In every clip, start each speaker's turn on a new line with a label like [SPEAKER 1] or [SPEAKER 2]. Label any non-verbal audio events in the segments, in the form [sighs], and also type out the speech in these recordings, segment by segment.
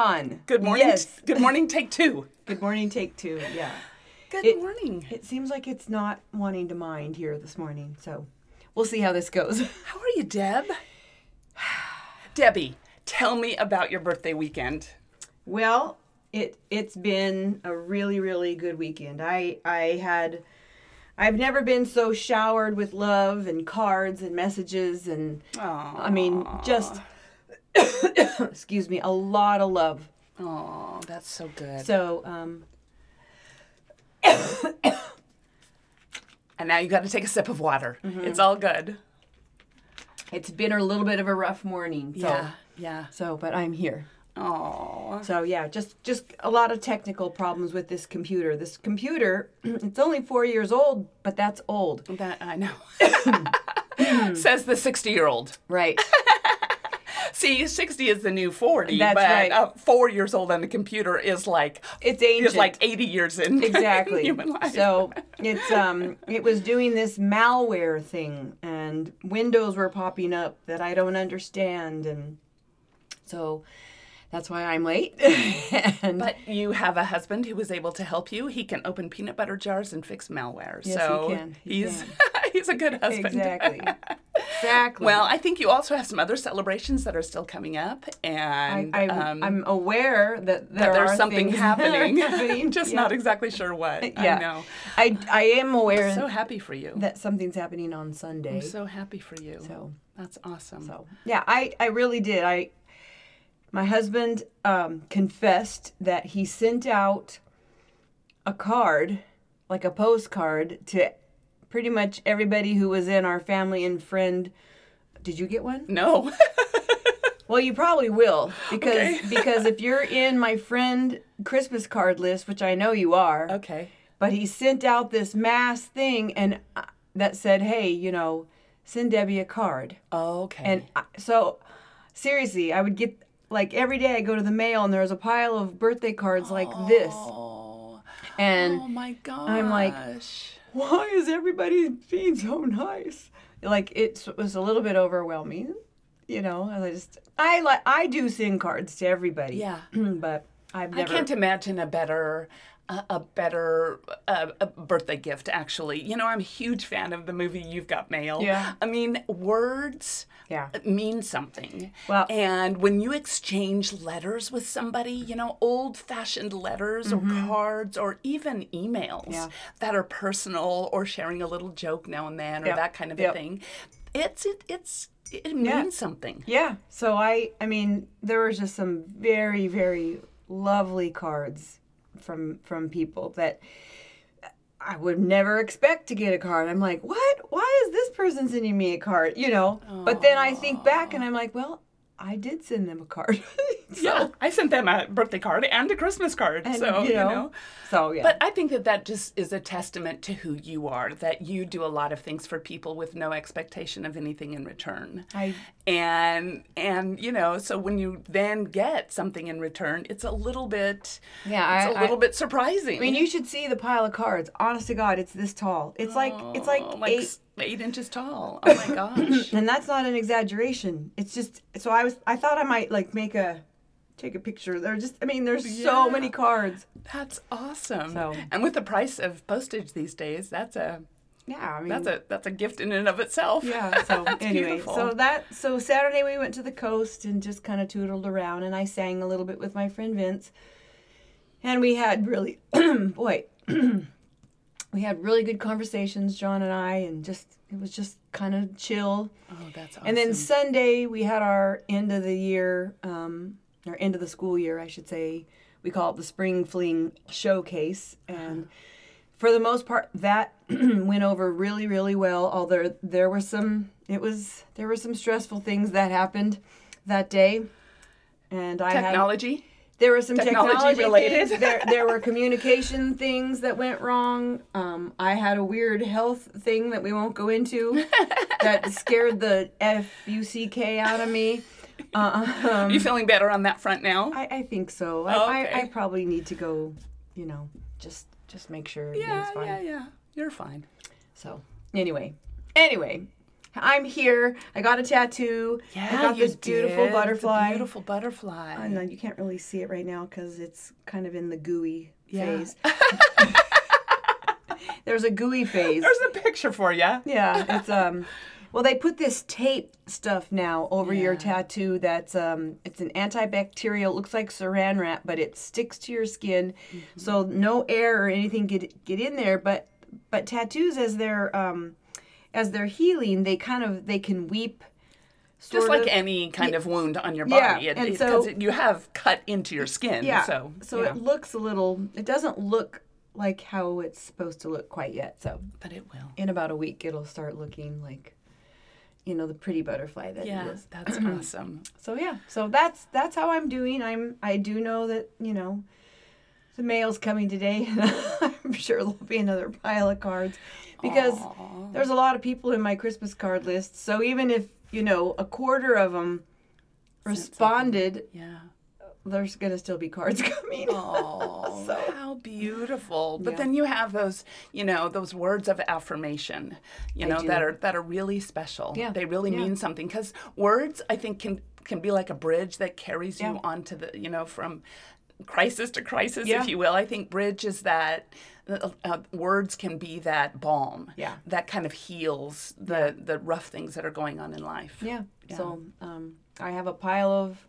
[SPEAKER 1] On.
[SPEAKER 2] Good morning.
[SPEAKER 1] Yes.
[SPEAKER 2] Good morning, take two. [laughs]
[SPEAKER 1] Good morning, take two. Yeah.
[SPEAKER 2] Good
[SPEAKER 1] It-
[SPEAKER 2] morning.
[SPEAKER 1] It seems like it's not wanting to mind here this morning, so we'll see how this goes. [laughs]
[SPEAKER 2] How are you, Deb? [sighs] Debbie, tell me about your birthday weekend.
[SPEAKER 1] well, it it's been a really really good weekend. I I had I've never been so showered with love and cards and messages and I mean just [coughs] excuse me, a lot of love.
[SPEAKER 2] Oh, that's so good.
[SPEAKER 1] So, um
[SPEAKER 2] and now you got to take a sip of water.
[SPEAKER 1] Mm-hmm.
[SPEAKER 2] It's all good.
[SPEAKER 1] it's been a little bit of a rough morning. So
[SPEAKER 2] Yeah, yeah.
[SPEAKER 1] so but I'm here.
[SPEAKER 2] Oh,
[SPEAKER 1] So yeah, just just a lot of technical problems with this computer. This computer, [clears throat] it's only four years old, but that's old.
[SPEAKER 2] that I know. [coughs] [laughs] Says the sixty-year-old.
[SPEAKER 1] Right. [laughs] [laughs]
[SPEAKER 2] See, 60 is the new 40,
[SPEAKER 1] That's
[SPEAKER 2] but
[SPEAKER 1] right.
[SPEAKER 2] uh, four years old on the computer is like
[SPEAKER 1] It's ancient.
[SPEAKER 2] is like 80 years in [laughs]
[SPEAKER 1] exactly.
[SPEAKER 2] human life.
[SPEAKER 1] So [laughs] it's um it was doing this malware thing and windows were popping up that I don't understand and so that's why I'm late. [laughs]
[SPEAKER 2] but you have a husband who was able to help you. He can open peanut butter jars and fix malware.
[SPEAKER 1] Yes, he can. He
[SPEAKER 2] he's [laughs] he's a good husband.
[SPEAKER 1] exactly. [laughs] exactly.
[SPEAKER 2] Well, I think you also have some other celebrations that are still coming up, and
[SPEAKER 1] I,
[SPEAKER 2] um,
[SPEAKER 1] I'm aware that there
[SPEAKER 2] that there's
[SPEAKER 1] are
[SPEAKER 2] something
[SPEAKER 1] things that are
[SPEAKER 2] happening.
[SPEAKER 1] happening.
[SPEAKER 2] Just
[SPEAKER 1] Yeah.
[SPEAKER 2] not exactly sure what.
[SPEAKER 1] Yeah.
[SPEAKER 2] I know.
[SPEAKER 1] I I am aware
[SPEAKER 2] So happy for you.
[SPEAKER 1] that something's happening on Sunday.
[SPEAKER 2] I'm so happy for you.
[SPEAKER 1] So
[SPEAKER 2] That's awesome.
[SPEAKER 1] so yeah, I I really did. I my husband um, confessed that he sent out a card, like a postcard, to pretty much everybody who was in our family and friend. Did you get one?
[SPEAKER 2] no. [laughs]
[SPEAKER 1] Well, you probably will because
[SPEAKER 2] Okay. [laughs]
[SPEAKER 1] because if you're in my friend Christmas card list, which I know you are,
[SPEAKER 2] okay.
[SPEAKER 1] but he sent out this mass thing and uh, that said, "Hey, you know, send Debbie a card."
[SPEAKER 2] Okay.
[SPEAKER 1] And I, so, seriously, I would get like every day I go to the mail and there's a pile of birthday cards like this,
[SPEAKER 2] oh,
[SPEAKER 1] and
[SPEAKER 2] oh my gosh.
[SPEAKER 1] I'm like, why is everybody being so nice? Like it was a little bit overwhelming, you know. And I just I like I do send cards to everybody.
[SPEAKER 2] Yeah. [clears throat]
[SPEAKER 1] but I've
[SPEAKER 2] I can't imagine a better a, a better uh, a birthday gift actually. You know, I'm a huge fan of the movie You've Got Mail.
[SPEAKER 1] Yeah.
[SPEAKER 2] I mean, words
[SPEAKER 1] Yeah.
[SPEAKER 2] mean something.
[SPEAKER 1] Well-
[SPEAKER 2] and when you exchange letters with somebody, you know, old-fashioned letters or cards or even emails
[SPEAKER 1] Mm-hmm. Yeah.
[SPEAKER 2] that are personal or sharing a little joke now and then or
[SPEAKER 1] Yep.
[SPEAKER 2] that kind of a thing. It's it, it's it means
[SPEAKER 1] Yeah.
[SPEAKER 2] something.
[SPEAKER 1] Yeah. So I I mean there was just some very very lovely cards from from people that I would never expect to get a card. I'm like, "What? Why is this person sending me a card?" You know? But then I think back and I'm like, "Well, I did send them a card." [laughs] So,
[SPEAKER 2] Yeah, I sent them a birthday card and a Christmas card.
[SPEAKER 1] and,
[SPEAKER 2] so
[SPEAKER 1] you know, So yeah.
[SPEAKER 2] But I think that that just is a testament to who you are. That you do a lot of things for people with no expectation of anything in return.
[SPEAKER 1] I
[SPEAKER 2] and and you know, so when you then get something in return, it's a little bit
[SPEAKER 1] Yeah,
[SPEAKER 2] it's
[SPEAKER 1] I-
[SPEAKER 2] a little
[SPEAKER 1] I-
[SPEAKER 2] bit surprising.
[SPEAKER 1] I mean, you should see the pile of cards. Honest to God, it's this tall. It's like it's like,
[SPEAKER 2] Oh, like
[SPEAKER 1] eight,
[SPEAKER 2] eight inches tall. Oh my [coughs] gosh.
[SPEAKER 1] and that's not an exaggeration. It's just so I was I thought I might like make a take a picture. There just I mean, there's so many cards.
[SPEAKER 2] That's awesome.
[SPEAKER 1] So-
[SPEAKER 2] And with the price of postage these days, that's a
[SPEAKER 1] Yeah, I mean
[SPEAKER 2] that's a that's a gift in and of itself.
[SPEAKER 1] yeah. [laughs] So anyway,
[SPEAKER 2] beautiful.
[SPEAKER 1] so that so Saturday we went to the coast and just kind of tootled around, and I sang a little bit with my friend Vince, and we had really [clears throat] boy. [clears throat] We had really good conversations, John and I, and just it was just kind of chill.
[SPEAKER 2] Oh, that's awesome.
[SPEAKER 1] And then Sunday we had our end of the year, um, or end of the school year, I should say. We call it the Spring Fling Showcase, and for the most part, that [clears throat] went over really, really well. Although there were some, it was there were some stressful things that happened that day, and I had
[SPEAKER 2] Technology.
[SPEAKER 1] There were some
[SPEAKER 2] Technology
[SPEAKER 1] technology,
[SPEAKER 2] related.
[SPEAKER 1] Things. There, there were communication things that went wrong. Um, I had a weird health thing that we won't go into [laughs] that scared the f u c k out of me. Uh, um,
[SPEAKER 2] Are you feeling better on that front now?
[SPEAKER 1] I, I think so.
[SPEAKER 2] Oh,
[SPEAKER 1] I,
[SPEAKER 2] okay.
[SPEAKER 1] I, I probably need to go. You know, just just make sure
[SPEAKER 2] yeah,
[SPEAKER 1] fine.
[SPEAKER 2] yeah, yeah. You're fine.
[SPEAKER 1] So anyway, anyway, I'm here. I got a tattoo. I got
[SPEAKER 2] you
[SPEAKER 1] this beautiful
[SPEAKER 2] did. The
[SPEAKER 1] butterfly.
[SPEAKER 2] beautiful butterfly.
[SPEAKER 1] I know you can't really see it right now because it's kind of in the gooey
[SPEAKER 2] Yeah.
[SPEAKER 1] phase. [laughs] [laughs] There's a gooey phase.
[SPEAKER 2] There's a picture for you.
[SPEAKER 1] Yeah, [laughs] it's um. Well, they put this tape stuff now over your tattoo. That's um, it's an antibacterial. Looks like Saran wrap, but it sticks to your skin,
[SPEAKER 2] Mm-hmm.
[SPEAKER 1] so no air or anything get get in there. But but tattoos, as they're um, as they're healing, they kind of they can weep.
[SPEAKER 2] Just like
[SPEAKER 1] of.
[SPEAKER 2] any kind of wound on your
[SPEAKER 1] Yeah,
[SPEAKER 2] body. It-
[SPEAKER 1] and
[SPEAKER 2] it-
[SPEAKER 1] so-
[SPEAKER 2] 'cause you have cut into your skin.
[SPEAKER 1] Yeah.
[SPEAKER 2] So,
[SPEAKER 1] so
[SPEAKER 2] yeah.
[SPEAKER 1] it looks a little. It doesn't look like how it's supposed to look quite yet. So
[SPEAKER 2] but it will.
[SPEAKER 1] in about a week, it'll start looking like, you know, the pretty butterfly that
[SPEAKER 2] Yeah,
[SPEAKER 1] it is.
[SPEAKER 2] that's [clears throat] awesome.
[SPEAKER 1] So yeah, so that's that's how I'm doing. I'm I do know that you know, the mail's coming today. [laughs] I'm sure there'll be another pile of cards because
[SPEAKER 2] Aw.
[SPEAKER 1] there's a lot of people in my Christmas card list. So even if you know a quarter of them responded,
[SPEAKER 2] Yeah.
[SPEAKER 1] there's gonna still be cards [laughs] coming.
[SPEAKER 2] Oh, [laughs]
[SPEAKER 1] So-
[SPEAKER 2] how beautiful! But
[SPEAKER 1] Yeah.
[SPEAKER 2] then you have those, you know, those words of affirmation, you know, that are that are really special.
[SPEAKER 1] Yeah,
[SPEAKER 2] they really
[SPEAKER 1] yeah.
[SPEAKER 2] mean something because words, I think, can can be like a bridge that carries you
[SPEAKER 1] Yeah.
[SPEAKER 2] onto the, you know, from crisis to crisis,
[SPEAKER 1] Yeah.
[SPEAKER 2] if you will. I think bridge is that. Uh, uh, words can be that balm
[SPEAKER 1] Yeah.
[SPEAKER 2] that kind of heals the the rough things that are going on in life
[SPEAKER 1] Yeah. So um, I have a pile of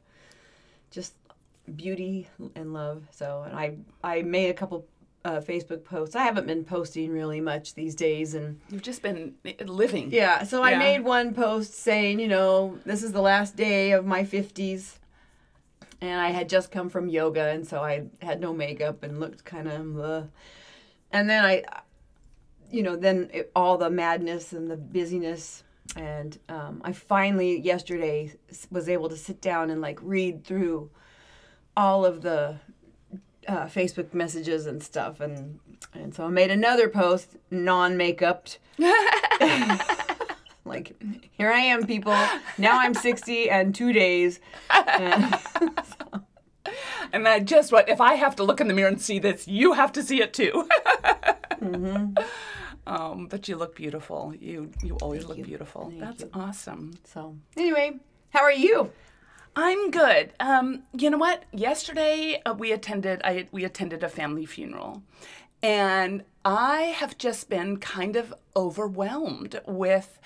[SPEAKER 1] just beauty and love. So and I I made a couple uh, Facebook posts. I haven't been posting really much these days, and
[SPEAKER 2] you've just been living
[SPEAKER 1] yeah. So I made one post saying, you know, this is the last day of my fifties. And I had just come from yoga, and so I had no makeup and looked kind of. Uh, and then I, you know, then it, all the madness and the busyness. And um, I finally, yesterday, was able to sit down and like read through all of the uh, Facebook messages and stuff. And, and so I made another post, non makeuped. [laughs] [laughs] like, here I am, people. Now I'm 60 and two days. [laughs] And-
[SPEAKER 2] And I just what if I have to look in the mirror and see this, you have to see it too.
[SPEAKER 1] Mm-hmm. [laughs]
[SPEAKER 2] um, but you look beautiful. You you always look
[SPEAKER 1] you.
[SPEAKER 2] beautiful.
[SPEAKER 1] Thank
[SPEAKER 2] That's
[SPEAKER 1] you.
[SPEAKER 2] awesome.
[SPEAKER 1] so, anyway, how are you?
[SPEAKER 2] I'm good. Um, you know what? Yesterday uh, we attended I we attended a family funeral, and I have just been kind of overwhelmed with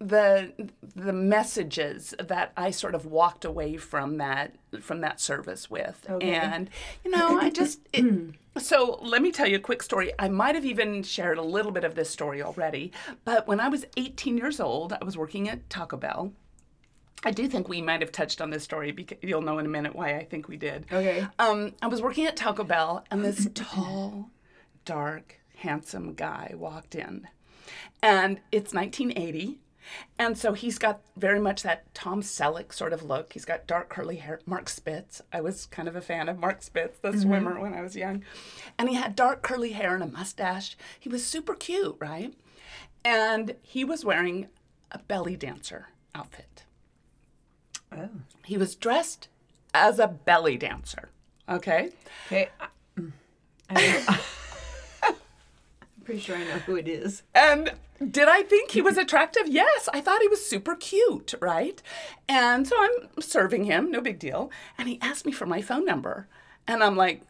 [SPEAKER 2] the the messages that I sort of walked away from that from that service with.
[SPEAKER 1] Okay.
[SPEAKER 2] And you know, I just [clears throat] it, so let me tell you a quick story. I might have even shared a little bit of this story already, but when I was 18 years old, I was working at Taco Bell. I do think we might have touched on this story because you'll know in a minute why I think we did.
[SPEAKER 1] Okay.
[SPEAKER 2] Um, I was working at Taco Bell, and this [clears throat] tall, dark, handsome guy walked in. And it's 1980. And so he's got very much that Tom Selleck sort of look. He's got dark curly hair. Mark Spitz. I was kind of a fan of Mark Spitz, the swimmer, when I was young. And he had dark curly hair and a mustache. He was super cute, right? And he was wearing a belly dancer outfit.
[SPEAKER 1] Oh.
[SPEAKER 2] He was dressed as a belly dancer. Okay.
[SPEAKER 1] Okay. I- mm, I- [laughs] pretty sure I know who it is.
[SPEAKER 2] And did I think he was attractive? Yes, I thought he was super cute, right? And so I'm serving him, no big deal. And he asked me for my phone number. And I'm like,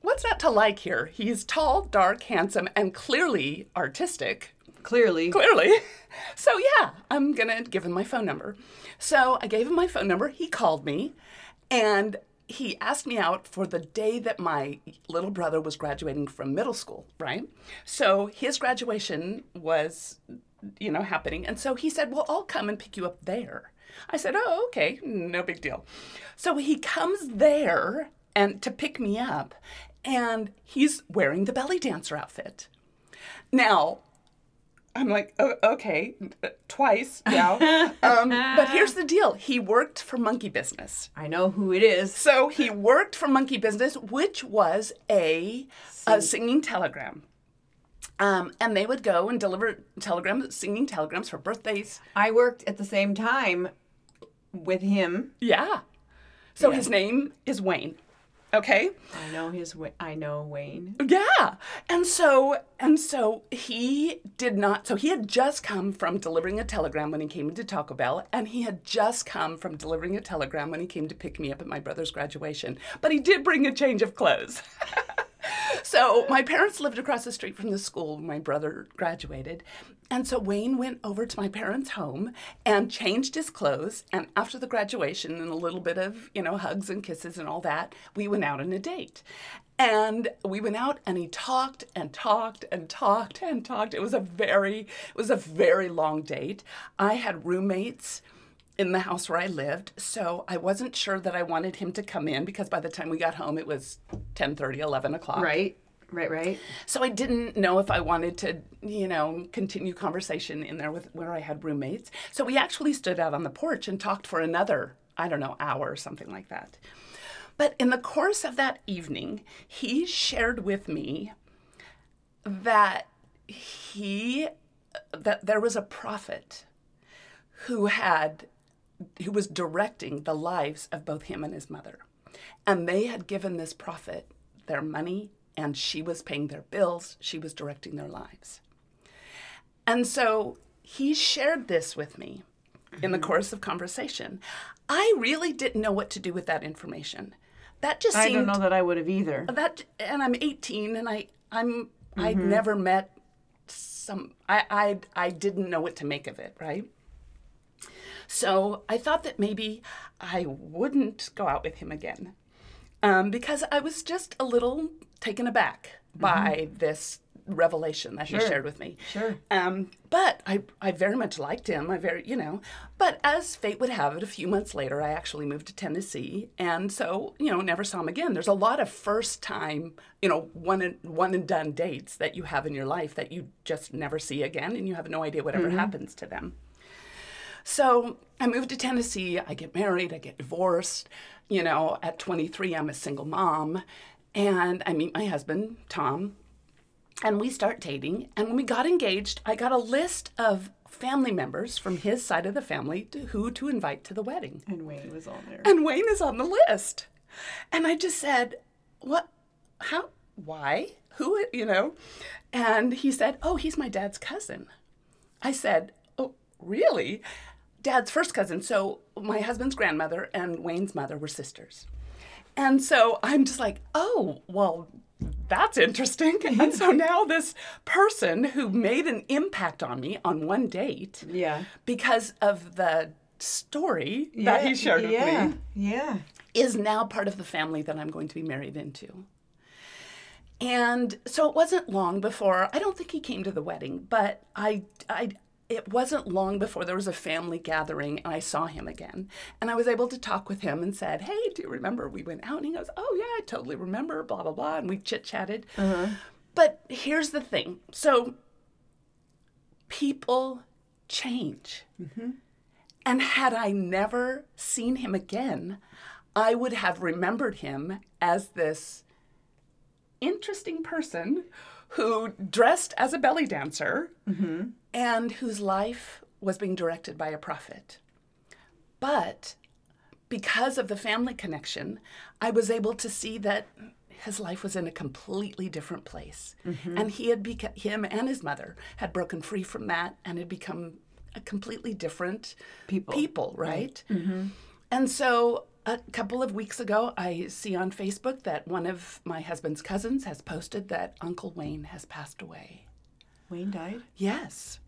[SPEAKER 2] what's not to like here? He's tall, dark, handsome, and clearly artistic.
[SPEAKER 1] Clearly.
[SPEAKER 2] Clearly. [laughs] So yeah, I'm gonna give him my phone number. So I gave him my phone number. He called me and he asked me out for the day that my little brother was graduating from middle school, right? So his graduation was, you know, happening. And so he said, Well, I'll come and pick you up there. I said, Oh, okay, no big deal. So he comes there and to pick me up and he's wearing the belly dancer outfit. Now, I'm like, oh, okay, twice, yeah. [laughs] um, but here's the deal he worked for Monkey Business.
[SPEAKER 1] I know who it is.
[SPEAKER 2] So he worked for Monkey Business, which was a, a singing telegram. Um, and they would go and deliver telegrams, singing telegrams for birthdays.
[SPEAKER 1] I worked at the same time with him.
[SPEAKER 2] Yeah. So his name is Wayne. Okay.
[SPEAKER 1] I know his. I know Wayne.
[SPEAKER 2] Yeah. And so and so he did not so he had just come from delivering a telegram when he came into Taco Bell and he had just come from delivering a telegram when he came to pick me up at my brother's graduation. But he did bring a change of clothes. [laughs] so my parents lived across the street from the school my brother graduated. And so Wayne went over to my parents' home and changed his clothes. And after the graduation and a little bit of, you know, hugs and kisses and all that, we went out on a date. And we went out and he talked and talked and talked and talked. It was a very, it was a very long date. I had roommates in the house where I lived, so I wasn't sure that I wanted him to come in because by the time we got home it was 10 11 o'clock.
[SPEAKER 1] Right. Right. Right.
[SPEAKER 2] So I didn't know if I wanted to, you know, continue conversation in there with where I had roommates. So we actually stood out on the porch and talked for another, I don't know, hour or something like that. But in the course of that evening, he shared with me that he that there was a prophet who had who was directing the lives of both him and his mother. And they had given this prophet their money and she was paying their bills, she was directing their lives. And so he shared this with me in the mm-hmm. course of conversation. I really didn't know what to do with that information. That just seemed, I
[SPEAKER 1] don't know that I would have either.
[SPEAKER 2] that and I'm 18 and I I'm I'd mm-hmm. never met some I I I didn't know what to make of it, right? So I thought that maybe I wouldn't go out with him again um, because I was just a little taken aback by this revelation that he shared with me.
[SPEAKER 1] Sure.
[SPEAKER 2] Um, but I, I very much liked him. I very, you know, but as fate would have it, a few months later, I actually moved to Tennessee, and so you know, never saw him again. There's a lot of first time, you know, one and one and done dates that you have in your life that you just never see again, and you have no idea whatever happens to them. So I moved to Tennessee. I get married. I get divorced. You know, at 23, I'm a single mom. And I meet my husband, Tom, and we start dating. And when we got engaged, I got a list of family members from his side of the family to who to invite to the wedding.
[SPEAKER 1] And Wayne was on there.
[SPEAKER 2] And Wayne is on the list. And I just said, What? How? Why? Who? You know? And he said, Oh, he's my dad's cousin. I said, Oh, really? Dad's first cousin. So my husband's grandmother and Wayne's mother were sisters. And so I'm just like, Oh, well, that's interesting. [laughs] and so now this person who made an impact on me on one date
[SPEAKER 1] Yeah.
[SPEAKER 2] because of the story that he shared with
[SPEAKER 1] yeah.
[SPEAKER 2] me
[SPEAKER 1] Yeah.
[SPEAKER 2] is now part of the family that I'm going to be married into. And so it wasn't long before I don't think he came to the wedding, but I I it wasn't long before there was a family gathering and I saw him again. And I was able to talk with him and said, Hey, do you remember we went out? And he goes, Oh, yeah, I totally remember, blah, blah, blah. And we chit chatted. Uh-huh. But here's the thing so people change. Mm-hmm. And had I never seen him again, I would have remembered him as this interesting person who dressed as a belly dancer mm-hmm. And whose life was being directed by a prophet. But because of the family connection, I was able to see that his life was in a completely different place. Mm-hmm. And he had become, him and his mother had broken free from that and had become a completely different
[SPEAKER 1] People.
[SPEAKER 2] people, right? Mm-hmm. And so a couple of weeks ago, I see on Facebook that one of my husband's cousins has posted that Uncle Wayne has passed away.
[SPEAKER 1] Wayne died.
[SPEAKER 2] Yes.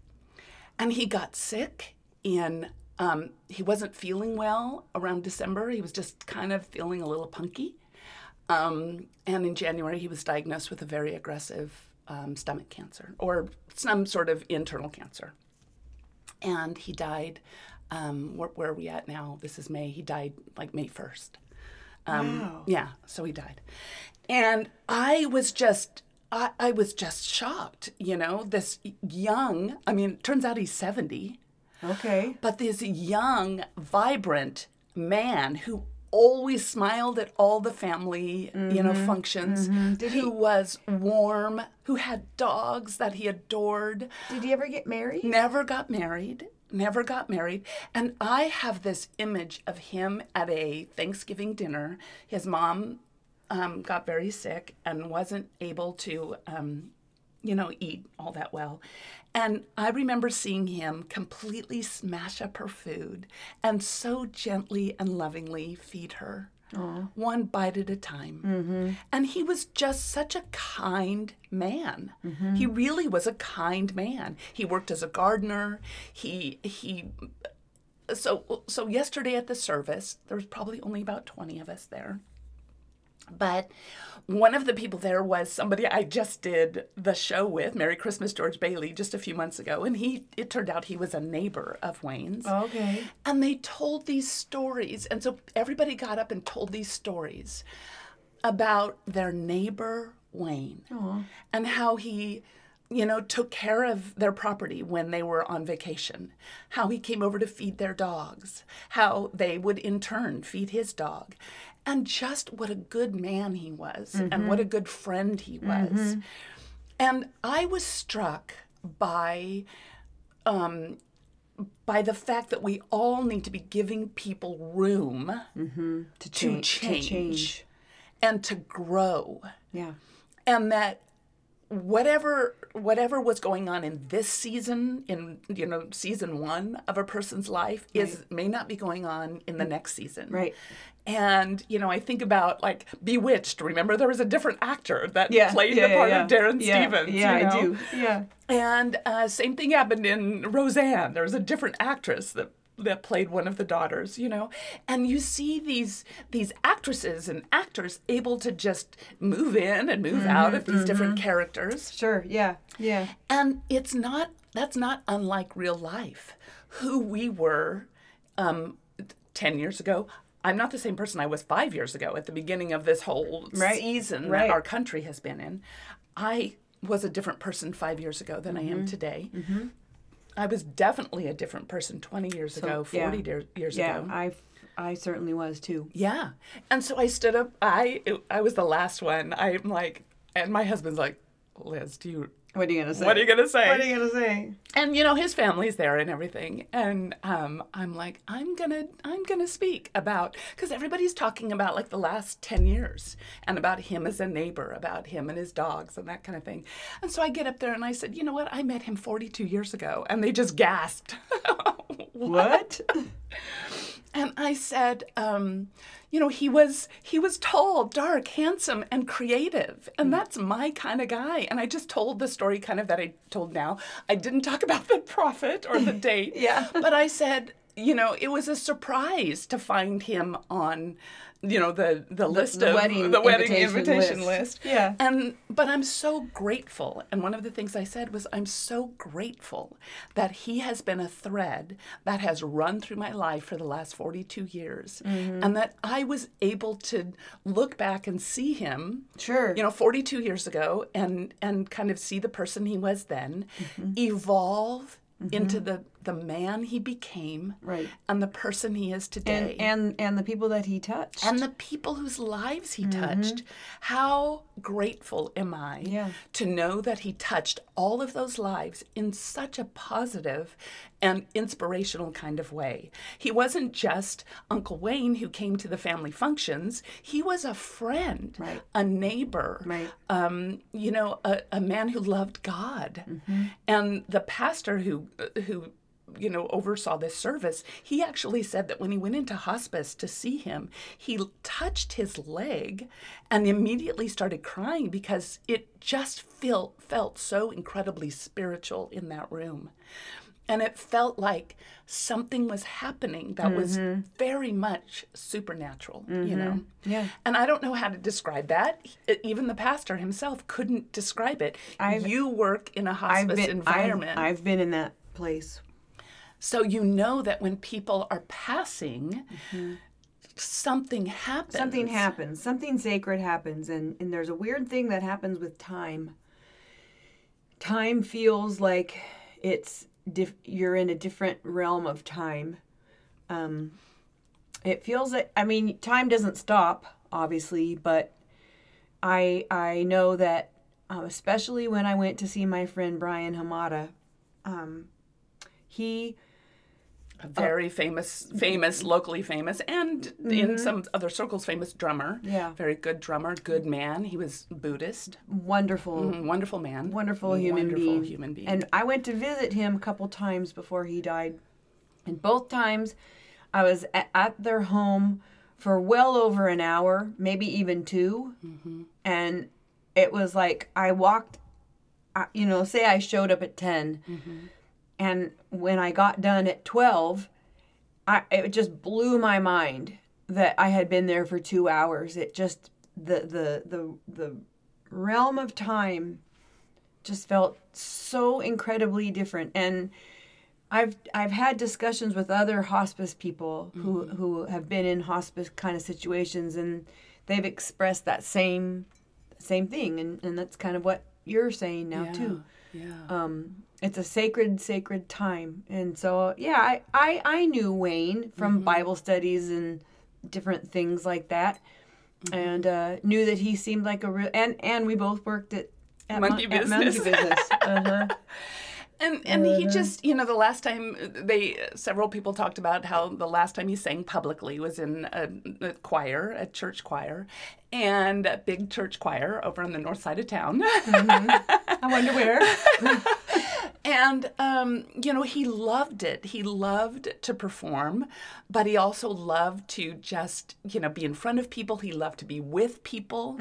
[SPEAKER 2] And he got sick in, um, he wasn't feeling well around December. He was just kind of feeling a little punky. Um, and in January, he was diagnosed with a very aggressive um, stomach cancer or some sort of internal cancer. And he died, um, where, where are we at now? This is May. He died like May 1st. Um,
[SPEAKER 1] Wow.
[SPEAKER 2] Yeah, so he died. And I was just I, I was just shocked, you know, this young, I mean, it turns out he's 70,
[SPEAKER 1] Okay.
[SPEAKER 2] but this young, vibrant man who always smiled at all the family, you know, mm-hmm. functions, mm-hmm. who was warm, who had dogs that he adored,
[SPEAKER 1] Did he ever get married?
[SPEAKER 2] never got married, never got married. And I have this image of him at a Thanksgiving dinner. His mom um, got very sick and wasn't able to, um, you know, eat all that well. And I remember seeing him completely smash up her food and so gently and lovingly feed her. One bite at a time. And he was just such a kind man. He really was a kind man. He worked as a gardener. He he so so yesterday at the service, there was probably only about 20 of us there. But one of the people there was somebody I just did the show with, Merry Christmas George Bailey, just a few months ago, and he it turned out he was a neighbor of Wayne's.
[SPEAKER 1] Okay.
[SPEAKER 2] And they told these stories. And so everybody got up and told these stories about their neighbor, Wayne, and how he, you know, took care of their property when they were on vacation, how he came over to feed their dogs, how they would in turn feed his dog, and just what a good man he was and what a mm-hmm. good friend he mm-hmm. was. And I was struck by um, by the fact that we all need to be giving people room mm-hmm.
[SPEAKER 1] To
[SPEAKER 2] to
[SPEAKER 1] change.
[SPEAKER 2] change,
[SPEAKER 1] To change.
[SPEAKER 2] and to grow
[SPEAKER 1] Yeah.
[SPEAKER 2] and that whatever whatever was going on in this season in you know season 1 of a person's life is may not be going on in the next season
[SPEAKER 1] Right.
[SPEAKER 2] and you know i think about like bewitched remember there was a different actor that
[SPEAKER 1] Yeah.
[SPEAKER 2] played
[SPEAKER 1] yeah,
[SPEAKER 2] the
[SPEAKER 1] yeah,
[SPEAKER 2] part of
[SPEAKER 1] darrin
[SPEAKER 2] stephens
[SPEAKER 1] Yeah,
[SPEAKER 2] you know?
[SPEAKER 1] I do. Yeah.
[SPEAKER 2] And uh, same thing happened in Roseanne. There was a different actress that that played one of the daughters, you know. And you see these these actresses and actors able to just move in and move out of these different characters.
[SPEAKER 1] Sure. Yeah. Yeah.
[SPEAKER 2] And it's not that's not unlike real life. Who we were um, ten years ago. I'm not the same person I was five years ago at the beginning of this whole
[SPEAKER 1] Right.
[SPEAKER 2] season
[SPEAKER 1] Right.
[SPEAKER 2] that our country has been in. I was a different person five years ago than I
[SPEAKER 1] Mm-hmm.
[SPEAKER 2] am today. I was definitely a different person 20 years ago,
[SPEAKER 1] yeah.
[SPEAKER 2] 40 year- years
[SPEAKER 1] Yeah.
[SPEAKER 2] ago.
[SPEAKER 1] I I certainly was too.
[SPEAKER 2] Yeah. And so I stood up. I I was the last one. I'm like, and my husband's like, Liz, do you,
[SPEAKER 1] What are you gonna say?
[SPEAKER 2] what are you going to say?
[SPEAKER 1] What are you gonna say?
[SPEAKER 2] and you know his family's there and everything and um, i'm like i'm gonna i'm gonna speak about because everybody's talking about like the last 10 years and about him as a neighbor about him and his dogs and that kind of thing and so i get up there and i said you know what i met him 42 years ago and they just gasped [laughs]
[SPEAKER 1] What? [laughs]
[SPEAKER 2] and I said, um, you know, he was he was tall, dark, handsome, and creative, and that's my kind of guy. And I just told the story kind of that I told now. I didn't talk [laughs] about the prophet or the [laughs] date,
[SPEAKER 1] Yeah.
[SPEAKER 2] but I said, you know, it was a surprise to find him on, you know, the the list
[SPEAKER 1] the
[SPEAKER 2] of
[SPEAKER 1] wedding
[SPEAKER 2] the wedding
[SPEAKER 1] invitation
[SPEAKER 2] invitation
[SPEAKER 1] list.
[SPEAKER 2] list.
[SPEAKER 1] Yeah.
[SPEAKER 2] And but I'm so grateful. And one of the things I said was I'm so grateful that he has been a thread that has run through my life for the last 42 years
[SPEAKER 1] Mm-hmm.
[SPEAKER 2] and that I was able to look back and see him
[SPEAKER 1] Sure.
[SPEAKER 2] you know 42 years ago and and kind of see the person he was then
[SPEAKER 1] Mm-hmm.
[SPEAKER 2] evolve into the the man he became
[SPEAKER 1] Right.
[SPEAKER 2] and the person he is today
[SPEAKER 1] and and and the people that he touched.
[SPEAKER 2] and the people whose lives he touched. How grateful am I
[SPEAKER 1] Yeah.
[SPEAKER 2] to know that he touched all of those lives in such a positive and inspirational kind of way. He wasn't just Uncle Wayne who came to the family functions, he was a friend,
[SPEAKER 1] Right.
[SPEAKER 2] a neighbor,
[SPEAKER 1] Right.
[SPEAKER 2] um, you know, a, a man who loved God. And the pastor who who you know oversaw this service he actually said that when he went into hospice to see him he touched his leg and immediately started crying because it just felt felt so incredibly spiritual in that room and it felt like something was happening that was mm-hmm. very much supernatural you mm-hmm. know
[SPEAKER 1] Yeah.
[SPEAKER 2] and I don't know how to describe that. E- uh, Even the pastor himself couldn't describe it.
[SPEAKER 1] I've-
[SPEAKER 2] you work in a
[SPEAKER 1] I've
[SPEAKER 2] hospice
[SPEAKER 1] been
[SPEAKER 2] environment.
[SPEAKER 1] I've, I've been in that place.
[SPEAKER 2] So you know that when people are passing, something happens.
[SPEAKER 1] something happens. Something sacred happens. And and there's a weird thing that happens with time. Time feels like it's diff- you're in a different realm of time. Um it feels like i mean time doesn't stop obviously but i i know that um, especially when i went to see my friend brian hamada um he
[SPEAKER 2] a very famous, famous, locally famous, and in some other circles, famous drummer.
[SPEAKER 1] Mm-hmm. Yeah.
[SPEAKER 2] Very good drummer, good man. He was Buddhist.
[SPEAKER 1] wonderful
[SPEAKER 2] Mm, Wonderful man.
[SPEAKER 1] wonderful human
[SPEAKER 2] Wonderful
[SPEAKER 1] being.
[SPEAKER 2] human being.
[SPEAKER 1] And I went to visit him a couple times before he died. And both times I was at, at their home for well over an hour, maybe even 2
[SPEAKER 2] Mm-hmm.
[SPEAKER 1] And it was like I walked, you know, say I showed up at 10.
[SPEAKER 2] Mm-hmm.
[SPEAKER 1] And when I got done at 12, I, it just blew my mind that I had been there for two hours. It just, the, the, the, the realm of time just felt so incredibly different and I've I've had discussions with other hospice people who who have been in hospice kind of situations and they've expressed that same same thing and, and that's kind of what you're saying now
[SPEAKER 2] yeah.
[SPEAKER 1] too.
[SPEAKER 2] Yeah.
[SPEAKER 1] Um it's a sacred sacred time and so yeah I I, I knew Wayne from
[SPEAKER 2] Mm-hmm.
[SPEAKER 1] Bible studies and different things like that
[SPEAKER 2] Mm-hmm.
[SPEAKER 1] and uh, knew that he seemed like a real and and we both worked at at
[SPEAKER 2] Monkey
[SPEAKER 1] Mon- at monkey
[SPEAKER 2] business.
[SPEAKER 1] business. Uh-huh. [laughs]
[SPEAKER 2] And and he just, you know, the last time they several people talked about how the last time he sang publicly was in a, a choir, a church choir, and a big church choir over on the north side of town.
[SPEAKER 1] I wonder where. [laughs] [laughs]
[SPEAKER 2] and um, you know, he loved it. He loved to perform, but he also loved to just, you know, be in front of people. He loved to be with people.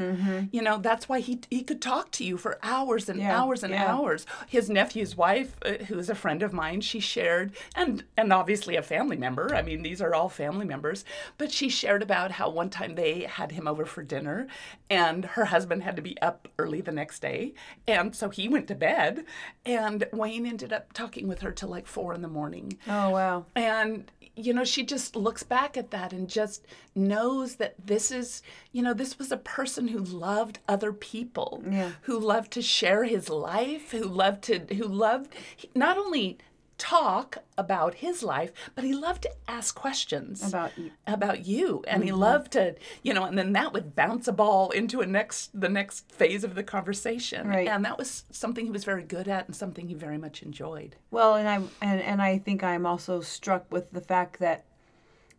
[SPEAKER 2] You know, that's why he he could talk to you for hours and
[SPEAKER 1] Yeah,
[SPEAKER 2] hours and
[SPEAKER 1] yeah.
[SPEAKER 2] hours. His nephew's wife, uh, who is a friend of mine, she shared, and and obviously a family member. I mean, these are all family members. But she shared about how one time they had him over for dinner, and her husband had to be up early the next day, and so he went to bed, and Wayne ended up talking with her till like four in the morning.
[SPEAKER 1] Oh wow.
[SPEAKER 2] And, you know, she just looks back at that and just knows that this is, you know, this was a person who loved other people,
[SPEAKER 1] Yeah.
[SPEAKER 2] who loved to share his life, who loved to, who loved not only talk about his life, but he loved to ask questions
[SPEAKER 1] About you.
[SPEAKER 2] about you and
[SPEAKER 1] Mm-hmm.
[SPEAKER 2] he loved to you know and then that would bounce a ball into a next the next phase of the conversation
[SPEAKER 1] Right.
[SPEAKER 2] and that was something he was very good at and something he very much enjoyed
[SPEAKER 1] Well, and I and, and I think I'm also struck with the fact that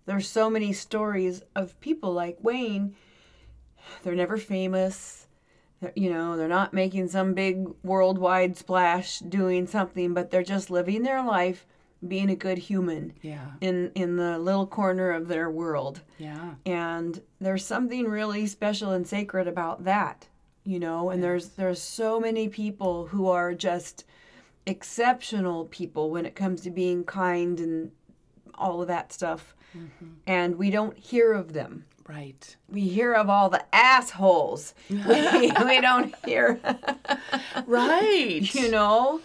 [SPEAKER 1] there's so many stories of people like Wayne. They're never famous. You know, they're not making some big worldwide splash doing something, but they're just living their life, being a good human
[SPEAKER 2] yeah.
[SPEAKER 1] in in the little corner of their world.
[SPEAKER 2] yeah.
[SPEAKER 1] And there's something really special and sacred about that you know and there's there's so many people who are just exceptional people when it comes to being kind and all of that stuff. Mm-hmm. And we don't hear of them
[SPEAKER 2] right
[SPEAKER 1] we hear of all the assholes [laughs] we, we don't hear [laughs]
[SPEAKER 2] right [laughs]
[SPEAKER 1] you know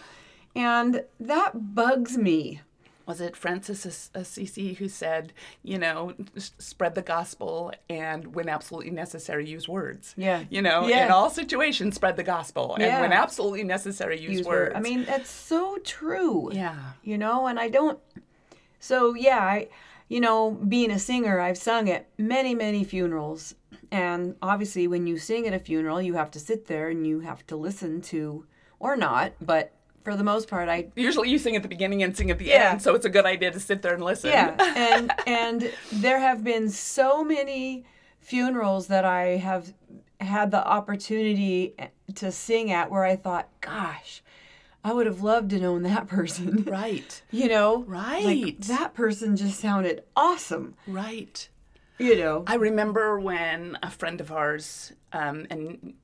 [SPEAKER 1] and that bugs me
[SPEAKER 2] was it Francis As- Assisi who said, you know, spread the gospel and when absolutely necessary, use words.
[SPEAKER 1] Yeah.
[SPEAKER 2] You know,
[SPEAKER 1] Yeah.
[SPEAKER 2] in all situations, spread the gospel. And when absolutely necessary, use,
[SPEAKER 1] use
[SPEAKER 2] words.
[SPEAKER 1] word. i mean that's so true
[SPEAKER 2] yeah.
[SPEAKER 1] you know and i don't so yeah i you know being a singer i've sung at many many funerals and obviously when you sing at a funeral you have to sit there and you have to listen to or not but for the most part i
[SPEAKER 2] Usually you sing at the beginning and sing at the
[SPEAKER 1] Yeah.
[SPEAKER 2] end, so it's a good idea to sit there and listen.
[SPEAKER 1] yeah [laughs] and and there have been so many funerals that i have had the opportunity to sing at where i thought gosh i would have loved to known that [laughs] person
[SPEAKER 2] Right. [laughs]
[SPEAKER 1] you know
[SPEAKER 2] Right.
[SPEAKER 1] like that person just sounded awesome
[SPEAKER 2] Right.
[SPEAKER 1] you know
[SPEAKER 2] I remember when a friend of ours, um, and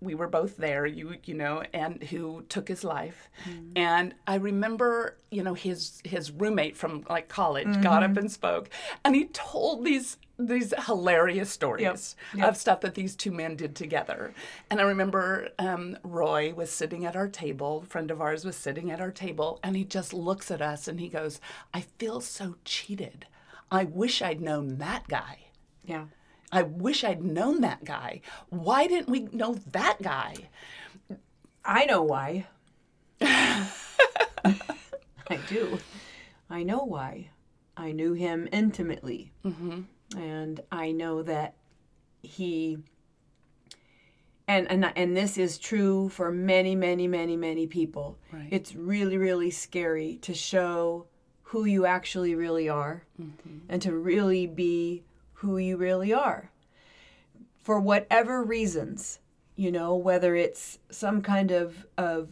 [SPEAKER 2] we were both there, you you know, and who took his life, and I remember, you know, his his roommate from like college got up and spoke, and he told these these hilarious stories
[SPEAKER 1] Yep.
[SPEAKER 2] of stuff that these two men did together. And I remember um, Roy was sitting at our table, a friend of ours was sitting at our table, and he just looks at us and he goes, "I feel so cheated. I wish I'd known that guy."
[SPEAKER 1] Yeah.
[SPEAKER 2] I wish I'd known that guy. Why didn't we know that guy?
[SPEAKER 1] I know why. I do. I know why. I knew him intimately. Mm-hmm. And I know that he and, and and this is true for many many many many people.
[SPEAKER 2] Right.
[SPEAKER 1] It's really really scary to show who you actually really are and to really be who you really are. For whatever reasons, you know, whether it's some kind of of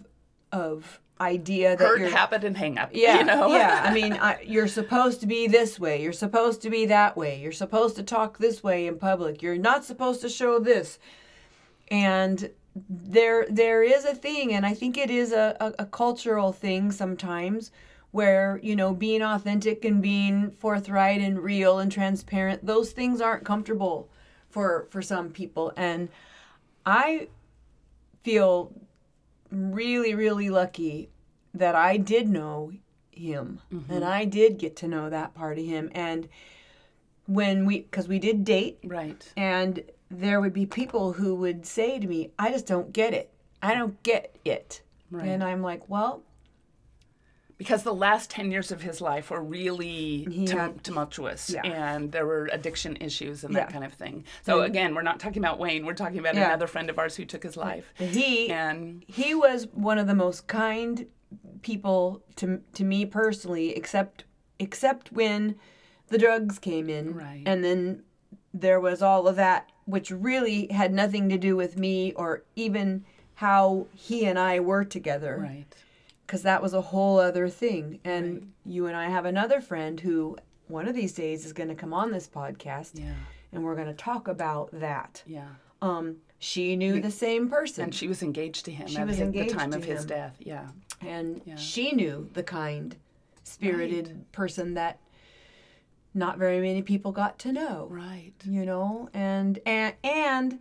[SPEAKER 1] of idea that
[SPEAKER 2] Hurt,
[SPEAKER 1] you're
[SPEAKER 2] habit, and hang up.
[SPEAKER 1] yeah,
[SPEAKER 2] You know?
[SPEAKER 1] yeah. [laughs] I mean, I, you're supposed to be this way. You're supposed to be that way. You're supposed to talk this way in public. You're not supposed to show this. And there, there is a thing, and I think it is a, a, a cultural thing sometimes, where you know, being authentic and being forthright and real and transparent, those things aren't comfortable for for some people. And I feel really, really lucky that I did know him mm-hmm. and I did get to know that part of him. And when we, because we did date,
[SPEAKER 2] Right.
[SPEAKER 1] and there would be people who would say to me, I just don't get it. I don't get it.
[SPEAKER 2] Right.
[SPEAKER 1] And I'm like, well,
[SPEAKER 2] Because the last 10 years of his life were really tumultuous
[SPEAKER 1] Yeah.
[SPEAKER 2] and there were addiction issues and that
[SPEAKER 1] Yeah.
[SPEAKER 2] kind of thing. So, again, we're not talking about Wayne. We're talking about another friend of ours who took his life.
[SPEAKER 1] he
[SPEAKER 2] And
[SPEAKER 1] he was one of the most kind people to to me personally except except when the drugs came in
[SPEAKER 2] Right.
[SPEAKER 1] and then there was all of that which really had nothing to do with me or even how he and I were together
[SPEAKER 2] right.
[SPEAKER 1] Because that was a whole other thing and you and I have another friend who one of these days is going to come on this podcast
[SPEAKER 2] Yeah.
[SPEAKER 1] and we're going to talk about that
[SPEAKER 2] Yeah.
[SPEAKER 1] um she knew the same person
[SPEAKER 2] And she was engaged to him
[SPEAKER 1] She
[SPEAKER 2] at
[SPEAKER 1] was engaged
[SPEAKER 2] the time of his
[SPEAKER 1] him.
[SPEAKER 2] death. Yeah.
[SPEAKER 1] and
[SPEAKER 2] Yeah.
[SPEAKER 1] she knew the kind spirited person that not very many people got to know
[SPEAKER 2] Right.
[SPEAKER 1] you know and and and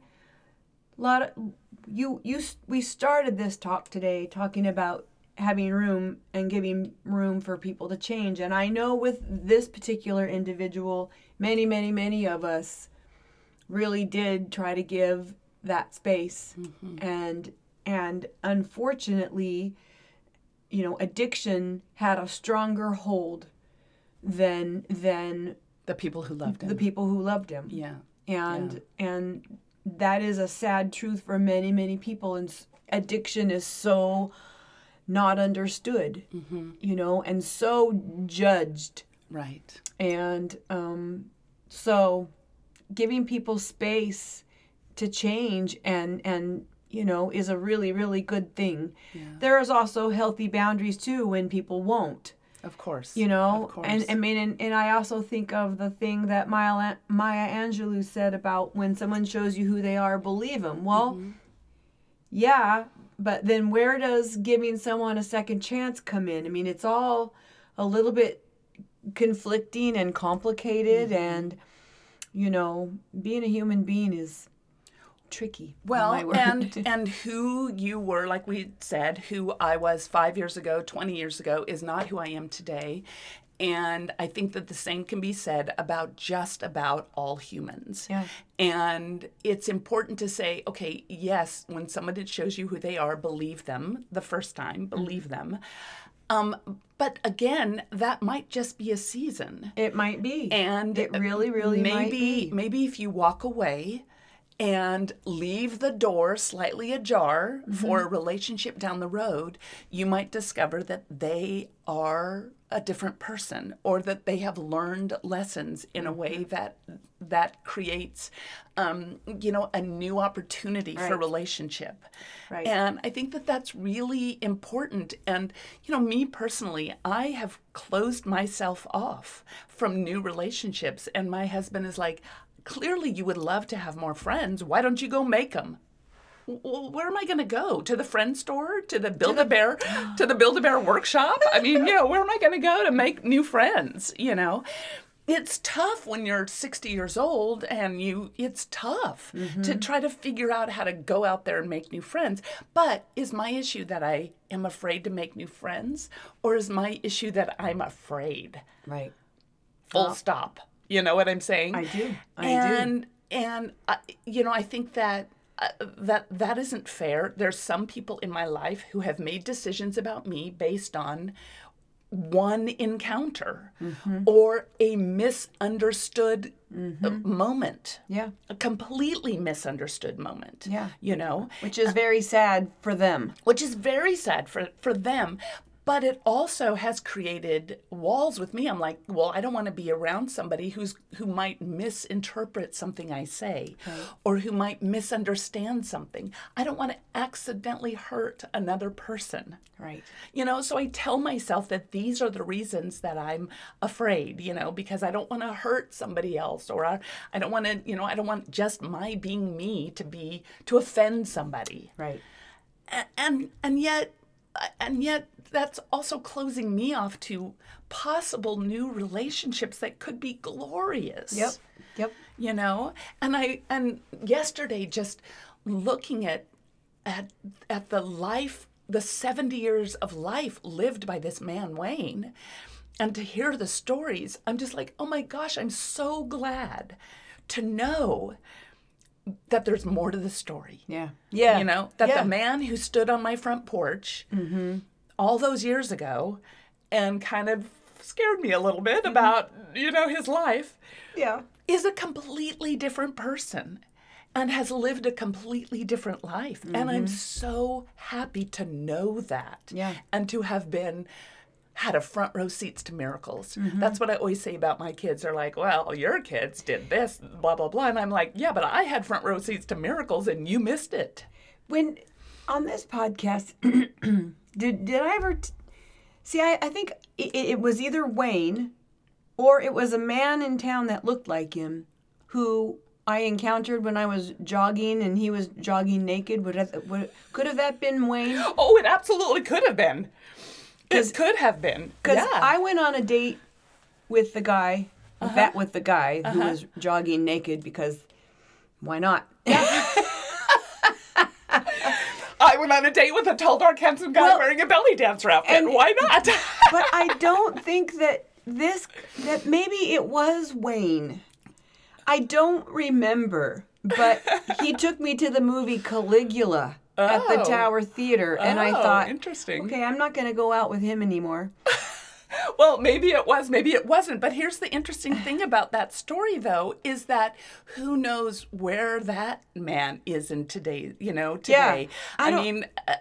[SPEAKER 1] a lot of you you we started this talk today talking about having room and giving room for people to change. And i know with this particular individual many many many of us really did try to give that space. Mm-hmm. And and unfortunately you know addiction had a stronger hold than than
[SPEAKER 2] The people who loved him.
[SPEAKER 1] the people who loved him.
[SPEAKER 2] Yeah.
[SPEAKER 1] and and that is a sad truth for many many people. And addiction is so not understood you know and so judged
[SPEAKER 2] Right.
[SPEAKER 1] and um, so giving people space to change and and you know is a really really good thing there is also healthy boundaries too when people won't
[SPEAKER 2] Of course.
[SPEAKER 1] you know
[SPEAKER 2] Of course.
[SPEAKER 1] and i mean and, and i also think of the thing that maya, maya angelou said about when someone shows you who they are believe them well
[SPEAKER 2] Mm-hmm.
[SPEAKER 1] yeah but then where does giving someone a second chance come in i mean it's all a little bit conflicting and complicated
[SPEAKER 2] Mm-hmm.
[SPEAKER 1] and you know being a human being is tricky
[SPEAKER 2] Well, and [laughs] and who you were, like we said, who I was five years ago, twenty years ago, is not who I am today. And I think that the same can be said about just about all humans.
[SPEAKER 1] Yeah.
[SPEAKER 2] And it's important to say, okay, yes, when somebody shows you who they are, believe them the first time, believe them. Um, but again, that might just be a season.
[SPEAKER 1] it might be
[SPEAKER 2] And
[SPEAKER 1] it really really
[SPEAKER 2] maybe
[SPEAKER 1] might be.
[SPEAKER 2] maybe if you walk away and leave the door slightly ajar
[SPEAKER 1] Mm-hmm.
[SPEAKER 2] for a relationship down the road, you might discover that they are a different person or that they have learned lessons in a way
[SPEAKER 1] Mm-hmm.
[SPEAKER 2] that that creates um, you know a new opportunity for relationship.
[SPEAKER 1] Right.
[SPEAKER 2] and i think that that's really important. And you know me personally i have closed myself off from new relationships. And my husband is like clearly you would love to have more friends. Why don't you go make them well, where am I going to go? To the friend store? To the Build a Bear? To the Build a Bear workshop? I mean, you know, where am I going to go to make new friends? You know, it's tough when you're 60 years old and you, it's tough to try to figure out how to go out there and make new friends. But is my issue that I am afraid to make new friends? Or is my issue that I'm afraid?
[SPEAKER 1] right
[SPEAKER 2] Full stop. You know what I'm saying?
[SPEAKER 1] I do. I do.
[SPEAKER 2] and and uh, you know, I think that uh, that that isn't fair. There's some people in my life who have made decisions about me based on one encounter
[SPEAKER 1] Mm-hmm.
[SPEAKER 2] or a misunderstood uh, moment.
[SPEAKER 1] Yeah.
[SPEAKER 2] A completely misunderstood moment.
[SPEAKER 1] Yeah.
[SPEAKER 2] You know,
[SPEAKER 1] Which is very sad for them.
[SPEAKER 2] which is very sad for, for them. But it also has created walls with me. I'm like, well, I don't want to be around somebody who's who might misinterpret something I say or who might misunderstand something. I don't want to accidentally hurt another person.
[SPEAKER 1] Right.
[SPEAKER 2] You know, so I tell myself that these are the reasons that I'm afraid, you know, because I don't want to hurt somebody else or I, I don't want to, you know, I don't want just my being me to be to offend somebody
[SPEAKER 1] Right.
[SPEAKER 2] a- and and yet and yet that's also closing me off to possible new relationships that could be glorious
[SPEAKER 1] Yep. Yep.
[SPEAKER 2] you know and i and yesterday just looking at at at the life the 70 years of life lived by this man wayne and to hear the stories i'm just like oh my gosh i'm so glad to know that there's more to the story
[SPEAKER 1] Yeah. Yeah.
[SPEAKER 2] you know that
[SPEAKER 1] yeah.
[SPEAKER 2] the man who stood on my front porch mm-hmm. All those years ago and kind of scared me a little bit mm-hmm. about you know his life
[SPEAKER 1] Yeah.
[SPEAKER 2] is a completely different person and has lived a completely different life and i'm mm-hmm. so happy to know that
[SPEAKER 1] Yeah.
[SPEAKER 2] and to have been had a front row seats to miracles. Mm-hmm. That's what I always say about my kids. They're like, well, your kids did this, blah, blah, blah. And I'm like, yeah, but I had front row seats to miracles and you missed it.
[SPEAKER 1] When on this podcast, [clears throat] did did I ever t- see? I, I think it, it was either Wayne or it was a man in town that looked like him who I encountered when I was jogging and he was jogging naked. Would, I, would could have that been Wayne? [gasps]
[SPEAKER 2] Oh, it absolutely could have been. It could have been.
[SPEAKER 1] Because
[SPEAKER 2] Yeah. Uh-huh.
[SPEAKER 1] I went on a date with the guy, that with the guy who was jogging naked because why not? [laughs] [laughs]
[SPEAKER 2] I went on a date with a tall, dark, handsome guy
[SPEAKER 1] Well,
[SPEAKER 2] wearing a belly dancer outfit.
[SPEAKER 1] and- [laughs]
[SPEAKER 2] Why not? [laughs]
[SPEAKER 1] but I don't think that this that maybe it was Wayne. I don't remember, but he [laughs] took me to the movie Caligula at the
[SPEAKER 2] Oh.
[SPEAKER 1] Tower Theater, and I
[SPEAKER 2] Oh,
[SPEAKER 1] thought,
[SPEAKER 2] interesting.
[SPEAKER 1] okay, I'm not going to go out with him anymore. [laughs]
[SPEAKER 2] Well, maybe it was, maybe it wasn't. But here's the interesting thing about that story, though, is that who knows where that man is in today, you know,
[SPEAKER 1] Yeah,
[SPEAKER 2] today.
[SPEAKER 1] I
[SPEAKER 2] I, mean, uh,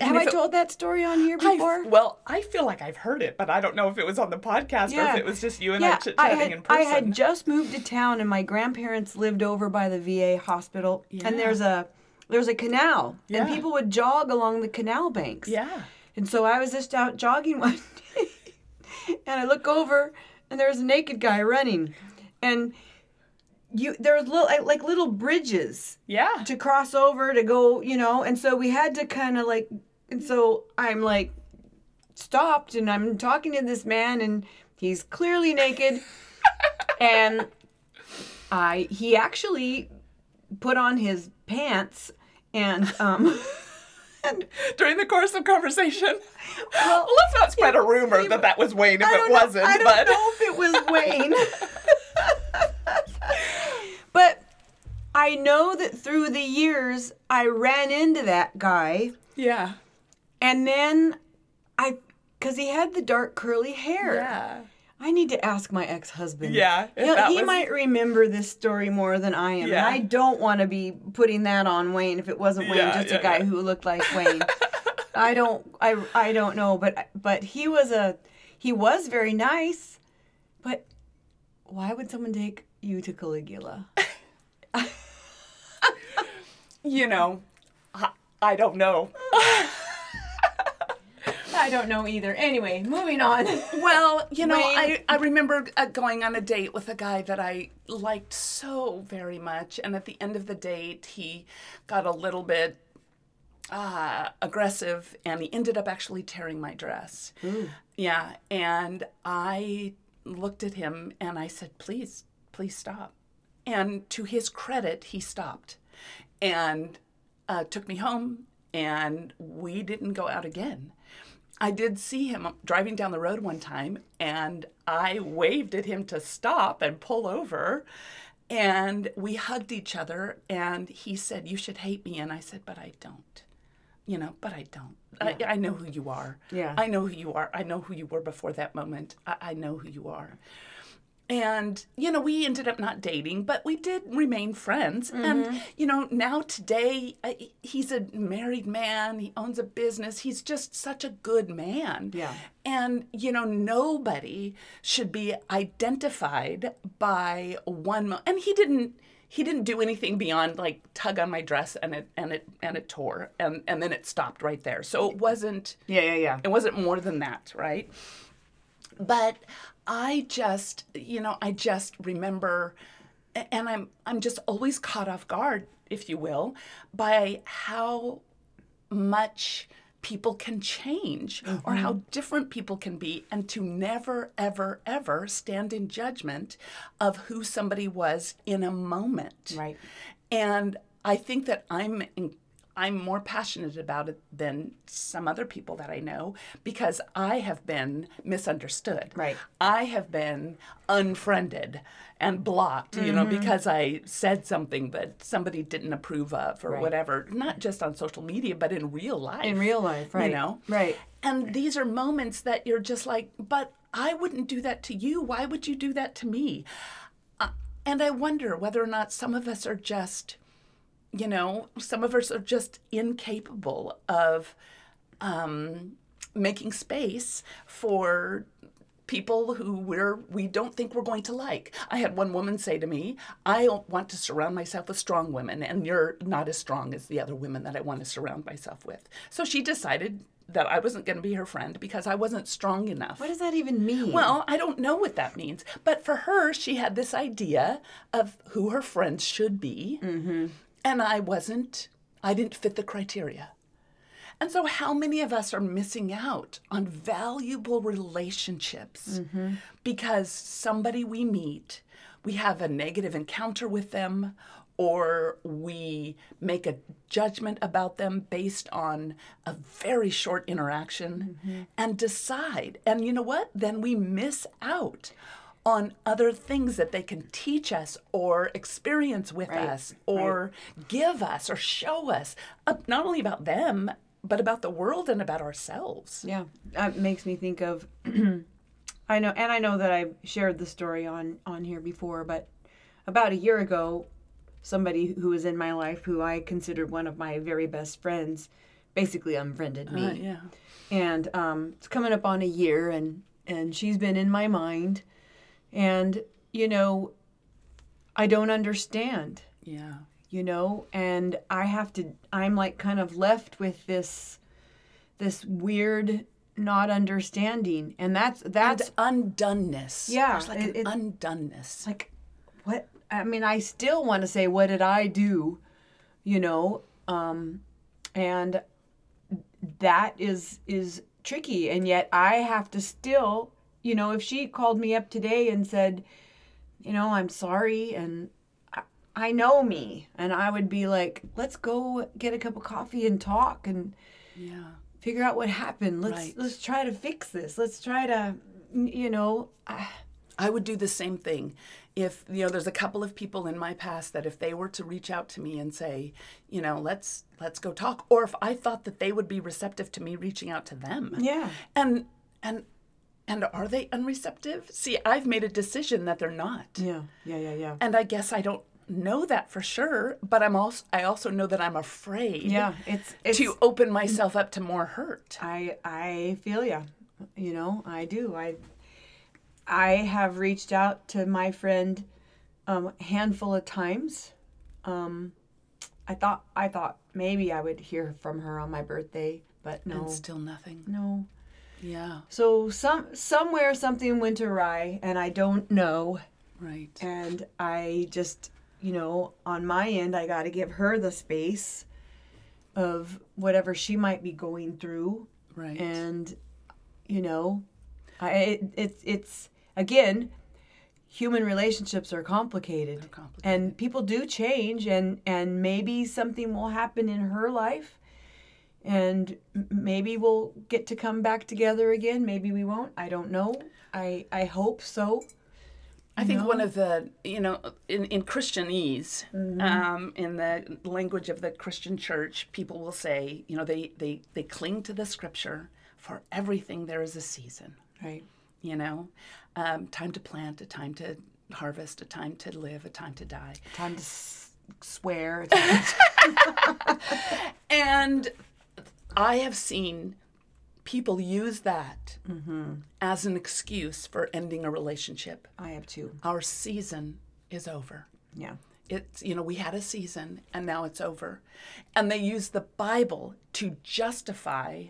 [SPEAKER 1] Have I
[SPEAKER 2] it-
[SPEAKER 1] told that story on here
[SPEAKER 2] I-
[SPEAKER 1] before?
[SPEAKER 2] well, I feel like I've heard it, but I don't know if it was on the podcast or if it was just you and I
[SPEAKER 1] yeah,
[SPEAKER 2] chit
[SPEAKER 1] I
[SPEAKER 2] chatting in person.
[SPEAKER 1] I had just moved to town, and my grandparents lived over by the VA hospital,
[SPEAKER 2] Yeah.
[SPEAKER 1] and there's a there's a canal, and people would jog along the canal banks.
[SPEAKER 2] yeah.
[SPEAKER 1] And so I was just out jogging [laughs] one day, and I look over, and there's a naked guy running, and you there was little like little bridges
[SPEAKER 2] Yeah.
[SPEAKER 1] to cross over to go, you know, and so we had to kind of like, and so I'm like stopped, and I'm talking to this man, and he's clearly naked, [laughs] and I he actually put on his pants and um. And
[SPEAKER 2] During the course of conversation.
[SPEAKER 1] Well,
[SPEAKER 2] Well, let's not spread a rumor that that was Wayne if it
[SPEAKER 1] know-
[SPEAKER 2] wasn't.
[SPEAKER 1] I don't
[SPEAKER 2] but
[SPEAKER 1] know if it was Wayne. [laughs] but I know that through the years I ran into that guy
[SPEAKER 2] yeah.
[SPEAKER 1] and then I cuz he had the dark curly hair.
[SPEAKER 2] Yeah.
[SPEAKER 1] I need to ask my ex-husband.
[SPEAKER 2] Yeah, if
[SPEAKER 1] He'll-
[SPEAKER 2] that
[SPEAKER 1] he
[SPEAKER 2] was-
[SPEAKER 1] might remember this story more than I am.
[SPEAKER 2] Yeah.
[SPEAKER 1] And I don't want to be putting that on Wayne if it wasn't Wayne,
[SPEAKER 2] Yeah,
[SPEAKER 1] just
[SPEAKER 2] yeah,
[SPEAKER 1] a guy
[SPEAKER 2] yeah.
[SPEAKER 1] who looked like [laughs] Wayne. I don't I I don't know, but but he was a he was very nice. But why would someone take you to Caligula? [laughs]
[SPEAKER 2] You know, I, I don't know. [laughs]
[SPEAKER 1] I don't know either. Anyway, moving on. [laughs]
[SPEAKER 2] Well, you know,
[SPEAKER 1] Wayne-
[SPEAKER 2] I, I remember uh, going on a date with a guy that I liked so very much. And at the end of the date, he got a little bit uh, aggressive and he ended up actually tearing my dress. Yeah. And I looked at him and I said, please, please stop. And to his credit, he stopped and uh, took me home and we didn't go out again. I did see him driving down the road one time, and I waved at him to stop and pull over. And we hugged each other, and he said, You should hate me. And I said, But I don't. You know, but I don't. I, I know who you are.
[SPEAKER 1] Yeah.
[SPEAKER 2] I know who you are. I know who you were before that moment. I, I know who you are. And, you know, we ended up not dating, but we did remain friends. And, you know, now today, uh, he's a married man. He owns a business. He's just such a good man.
[SPEAKER 1] Yeah.
[SPEAKER 2] And, you know, nobody should be identified by one. Mo- and he didn't. He didn't do anything beyond like tug on my dress and it and it and it tore and and then it stopped right there. So it wasn't
[SPEAKER 1] Yeah, yeah, yeah.
[SPEAKER 2] it wasn't more than that, right? But I just, you know, I just remember and I'm I'm just always caught off guard, if you will, by how much people can change or mm-hmm. how different people can be and to never ever ever stand in judgment of who somebody was in a moment.
[SPEAKER 1] Right.
[SPEAKER 2] And I think that I'm in, I'm more passionate about it than some other people that I know because I have been misunderstood.
[SPEAKER 1] Right.
[SPEAKER 2] I have been unfriended and blocked, you know, because I said something that somebody didn't approve of or
[SPEAKER 1] Right.
[SPEAKER 2] whatever, not just on social media, but in real life.
[SPEAKER 1] In real life, right.
[SPEAKER 2] You know?
[SPEAKER 1] Right.
[SPEAKER 2] And these are moments that you're just like, but I wouldn't do that to you. Why would you do that to me? Uh, and I wonder whether or not some of us are just, you know, some of us are just incapable of um, making space for people who we're we don't think we're going to like. I had one woman say to me, "I want to surround myself with strong women, and you're not as strong as the other women that I want to surround myself with." So she decided that I wasn't going to be her friend because I wasn't strong enough.
[SPEAKER 1] What does that even mean?
[SPEAKER 2] Well, I don't know what that means, but for her, she had this idea of who her friends should be, and I wasn't. I didn't fit the criteria. And so, how many of us are missing out on valuable relationships mm-hmm. because somebody we meet, we have a negative encounter with them, or we make a judgment about them based on a very short interaction mm-hmm. and decide. And you know what? Then we miss out on other things that they can teach us or experience with
[SPEAKER 1] Right,
[SPEAKER 2] us or give us or show us, uh, not only about them, but about the world and about ourselves.
[SPEAKER 1] Yeah, that makes me think of. [clears throat] I know, and I know that I've shared the story on on here before, but about a year ago, somebody who was in my life, who I considered one of my very best friends, basically unfriended me.
[SPEAKER 2] Uh, yeah.
[SPEAKER 1] and um, it's coming up on a year and and she's been in my mind and you know i don't understand
[SPEAKER 2] Yeah.
[SPEAKER 1] you know and i have to i'm like kind of left with this this weird not understanding and that's that's
[SPEAKER 2] And undoneness.
[SPEAKER 1] Yeah,
[SPEAKER 2] There's like
[SPEAKER 1] it-
[SPEAKER 2] an
[SPEAKER 1] it-
[SPEAKER 2] undoneness.
[SPEAKER 1] like what i mean i still want to say what did i do you know um and that is is tricky and yet i have to still you know if she called me up today and said you know i'm sorry and I, I know me and i would be like let's go get a cup of coffee and talk and
[SPEAKER 2] yeah.
[SPEAKER 1] figure out what happened let's
[SPEAKER 2] Right.
[SPEAKER 1] let's try to fix this let's try to you know I,
[SPEAKER 2] I would do the same thing. If, you know, there's a couple of people in my past that if they were to reach out to me and say, you know, let's let's go talk, or if I thought that they would be receptive to me reaching out to them.
[SPEAKER 1] yeah
[SPEAKER 2] And and and are they unreceptive? See, I've made a decision that they're not.
[SPEAKER 1] yeah yeah yeah yeah
[SPEAKER 2] And I guess I don't know that for sure, but I'm also I also know that I'm afraid
[SPEAKER 1] yeah it's it's
[SPEAKER 2] to open myself up to more hurt.
[SPEAKER 1] I I feel ya. You know, I do. I I have reached out to my friend um, a handful of times. Um, I thought I thought maybe I would hear from her on my birthday, but no,
[SPEAKER 2] And still nothing.
[SPEAKER 1] no.
[SPEAKER 2] Yeah,
[SPEAKER 1] So some somewhere something went awry, and I don't know.
[SPEAKER 2] right.
[SPEAKER 1] And I just, you know, on my end, I got to give her the space of whatever she might be going through
[SPEAKER 2] Right.
[SPEAKER 1] and you know I, it, it's it's again human relationships are complicated.
[SPEAKER 2] complicated.
[SPEAKER 1] and people do change and and maybe something will happen in her life and maybe we'll get to come back together again. Maybe we won't. I don't know. I I hope so.
[SPEAKER 2] I think one of the, you know, in, in Christianese, um, in the language of the Christian church, people will say, you know, they, they, they cling to the scripture for everything there is a season,
[SPEAKER 1] Right.
[SPEAKER 2] you know, um, time to plant, a time to harvest, a time to live, a time to die.
[SPEAKER 1] Time to s- swear. [laughs] [laughs]
[SPEAKER 2] And I have seen people use that mm-hmm. as an excuse for ending a relationship.
[SPEAKER 1] I have too.
[SPEAKER 2] Our season is over.
[SPEAKER 1] Yeah.
[SPEAKER 2] it's you know we had a season and now it's over and they use the bible to justify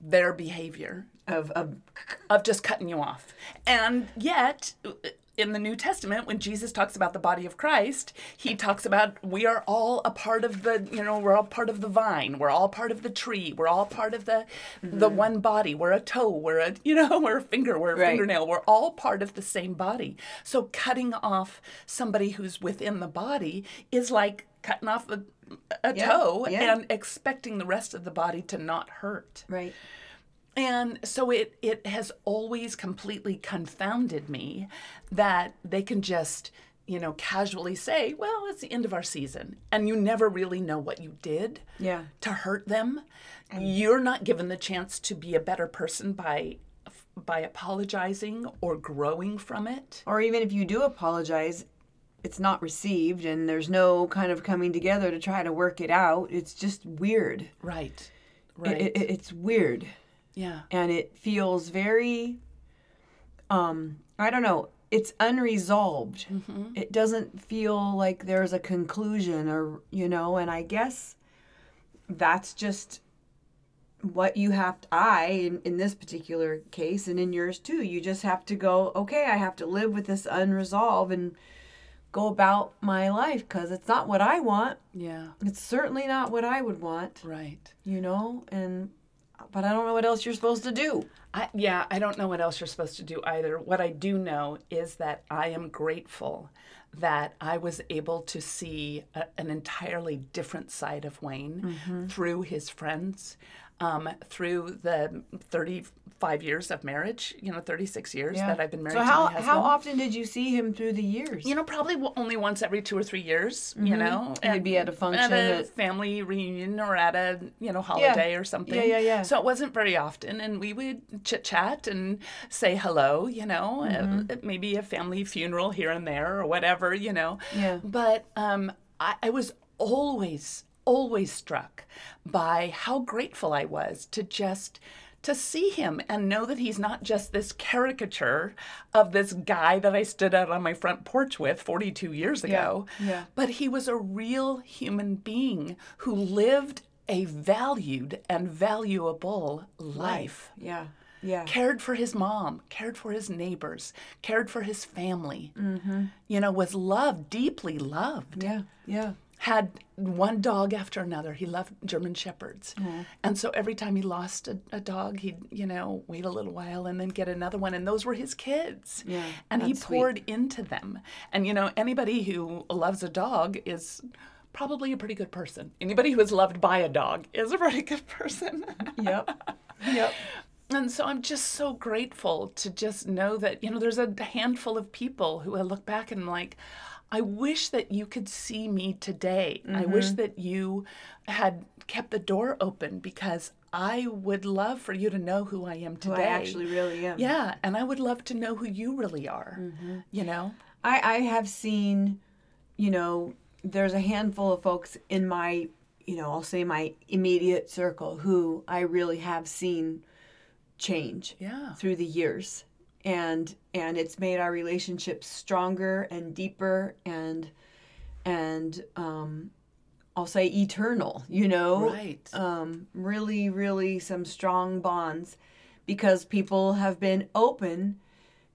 [SPEAKER 2] their behavior
[SPEAKER 1] Of of
[SPEAKER 2] of just cutting you off and yet in the new testament when jesus talks about the body of christ he talks about we are all a part of the you know we're all part of the vine we're all part of the tree we're all part of the the mm-hmm. one body we're a toe we're a you know [laughs] we're a finger we're a
[SPEAKER 1] Right.
[SPEAKER 2] fingernail we're all part of the same body so cutting off somebody who's within the body is like cutting off a, a
[SPEAKER 1] Yeah,
[SPEAKER 2] toe
[SPEAKER 1] yeah.
[SPEAKER 2] and expecting the rest of the body to not hurt
[SPEAKER 1] right.
[SPEAKER 2] And so it it has always completely confounded me that they can just, you know, casually say, "Well, it's the end of our season." And you never really know what you did
[SPEAKER 1] Yeah.
[SPEAKER 2] to hurt them. You're not given the chance to be a better person by by apologizing or growing from it.
[SPEAKER 1] Or even if you do apologize, it's not received, and there's no kind of coming together to try to work it out. It's just weird.
[SPEAKER 2] Right.
[SPEAKER 1] It-
[SPEAKER 2] Right.
[SPEAKER 1] it- it's weird.
[SPEAKER 2] Yeah.
[SPEAKER 1] and it feels very um i don't know it's unresolved it doesn't feel like there's a conclusion or you know and i guess that's just what you have to, i in, in this particular case and in yours too you just have to go okay i have to live with this unresolved and go about my life because it's not what i want
[SPEAKER 2] Yeah.
[SPEAKER 1] it's certainly not what i would want
[SPEAKER 2] Right.
[SPEAKER 1] you know and but i don't know what else you're supposed to do
[SPEAKER 2] I, yeah, I don't know what else you're supposed to do either. What I do know is that I am grateful that I was able to see a, an entirely different side of Wayne mm-hmm. through his friends, um, through the 35 years of marriage, you know, 36 years that I've been married
[SPEAKER 1] so
[SPEAKER 2] to
[SPEAKER 1] how
[SPEAKER 2] my husband.
[SPEAKER 1] how often did you see him through the years
[SPEAKER 2] you know, probably only once every two or three years, you know.
[SPEAKER 1] And he'd be at a function
[SPEAKER 2] At a
[SPEAKER 1] that-
[SPEAKER 2] family reunion or at a, you know, holiday or something.
[SPEAKER 1] Yeah, yeah, yeah.
[SPEAKER 2] So it wasn't very often. And we would chit chat and say hello, you know,
[SPEAKER 1] Mm-hmm.
[SPEAKER 2] uh, maybe a family funeral here and there or whatever, you know.
[SPEAKER 1] Yeah.
[SPEAKER 2] But um, I, I was always, always struck by how grateful I was to just to see him and know that he's not just this caricature of this guy that I stood out on my front porch with 42 years ago,
[SPEAKER 1] yeah.
[SPEAKER 2] but he was a real human being who lived a valued and valuable life.
[SPEAKER 1] yeah yeah
[SPEAKER 2] Cared for his mom, cared for his neighbors, cared for his family. Mm-hmm. You know, was loved, deeply loved
[SPEAKER 1] yeah yeah
[SPEAKER 2] had one dog after another. He loved German shepherds. And so every time he lost a, a dog, he'd, you know, wait a little while and then get another one. And those were his kids.
[SPEAKER 1] Yeah,
[SPEAKER 2] and he
[SPEAKER 1] sweet.
[SPEAKER 2] poured into them. And, you know, anybody who loves a dog is probably a pretty good person. Anybody who is loved by a dog is a [laughs] pretty good person.
[SPEAKER 1] yep yep
[SPEAKER 2] And so I'm just so grateful to just know that, you know, there's a handful of people who I look back and I'm like, I wish that you could see me today. I wish
[SPEAKER 1] Mm-hmm.
[SPEAKER 2] that you had kept the door open because I would love for you to know who I am today.
[SPEAKER 1] who i actually really am
[SPEAKER 2] yeah, and I would love to know who you really are.
[SPEAKER 1] Mm-hmm.
[SPEAKER 2] You know?
[SPEAKER 1] I, I have seen, you know, there's a handful of folks in my, you know, I'll say my immediate circle who I really have seen change
[SPEAKER 2] Yeah.
[SPEAKER 1] through the years. And and it's made our relationship stronger and deeper and and um I'll say eternal, you know.
[SPEAKER 2] Right.
[SPEAKER 1] Um really really some strong bonds because people have been open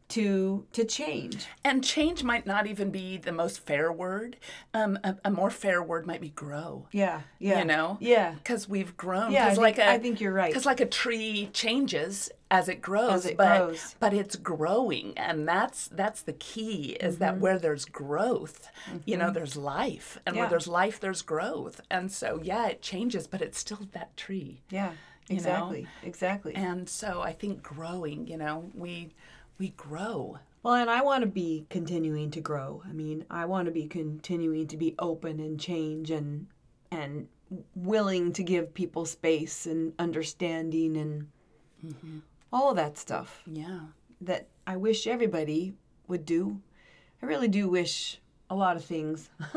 [SPEAKER 1] to to change.
[SPEAKER 2] And change might not even be the most fair word. Um, a, a more fair word might be grow.
[SPEAKER 1] Yeah, yeah.
[SPEAKER 2] You know?
[SPEAKER 1] Yeah.
[SPEAKER 2] Because we've grown.
[SPEAKER 1] Yeah, I think-
[SPEAKER 2] like a,
[SPEAKER 1] I think you're right.
[SPEAKER 2] Because like a tree changes as it grows
[SPEAKER 1] As it
[SPEAKER 2] but
[SPEAKER 1] grows.
[SPEAKER 2] but it's growing and that's that's the key is
[SPEAKER 1] Mm-hmm.
[SPEAKER 2] that where there's growth you know there's life and where there's life there's growth and so yeah it changes but it's still that tree
[SPEAKER 1] Yeah.
[SPEAKER 2] You know?
[SPEAKER 1] Exactly. Exactly.
[SPEAKER 2] and so i think growing you know we we grow
[SPEAKER 1] Well, and I want to be continuing to grow. I mean, I want to be continuing to be open and change and and willing to give people space and understanding and all of that stuff
[SPEAKER 2] yeah
[SPEAKER 1] that I wish everybody would do. I really do wish a lot of things. [laughs]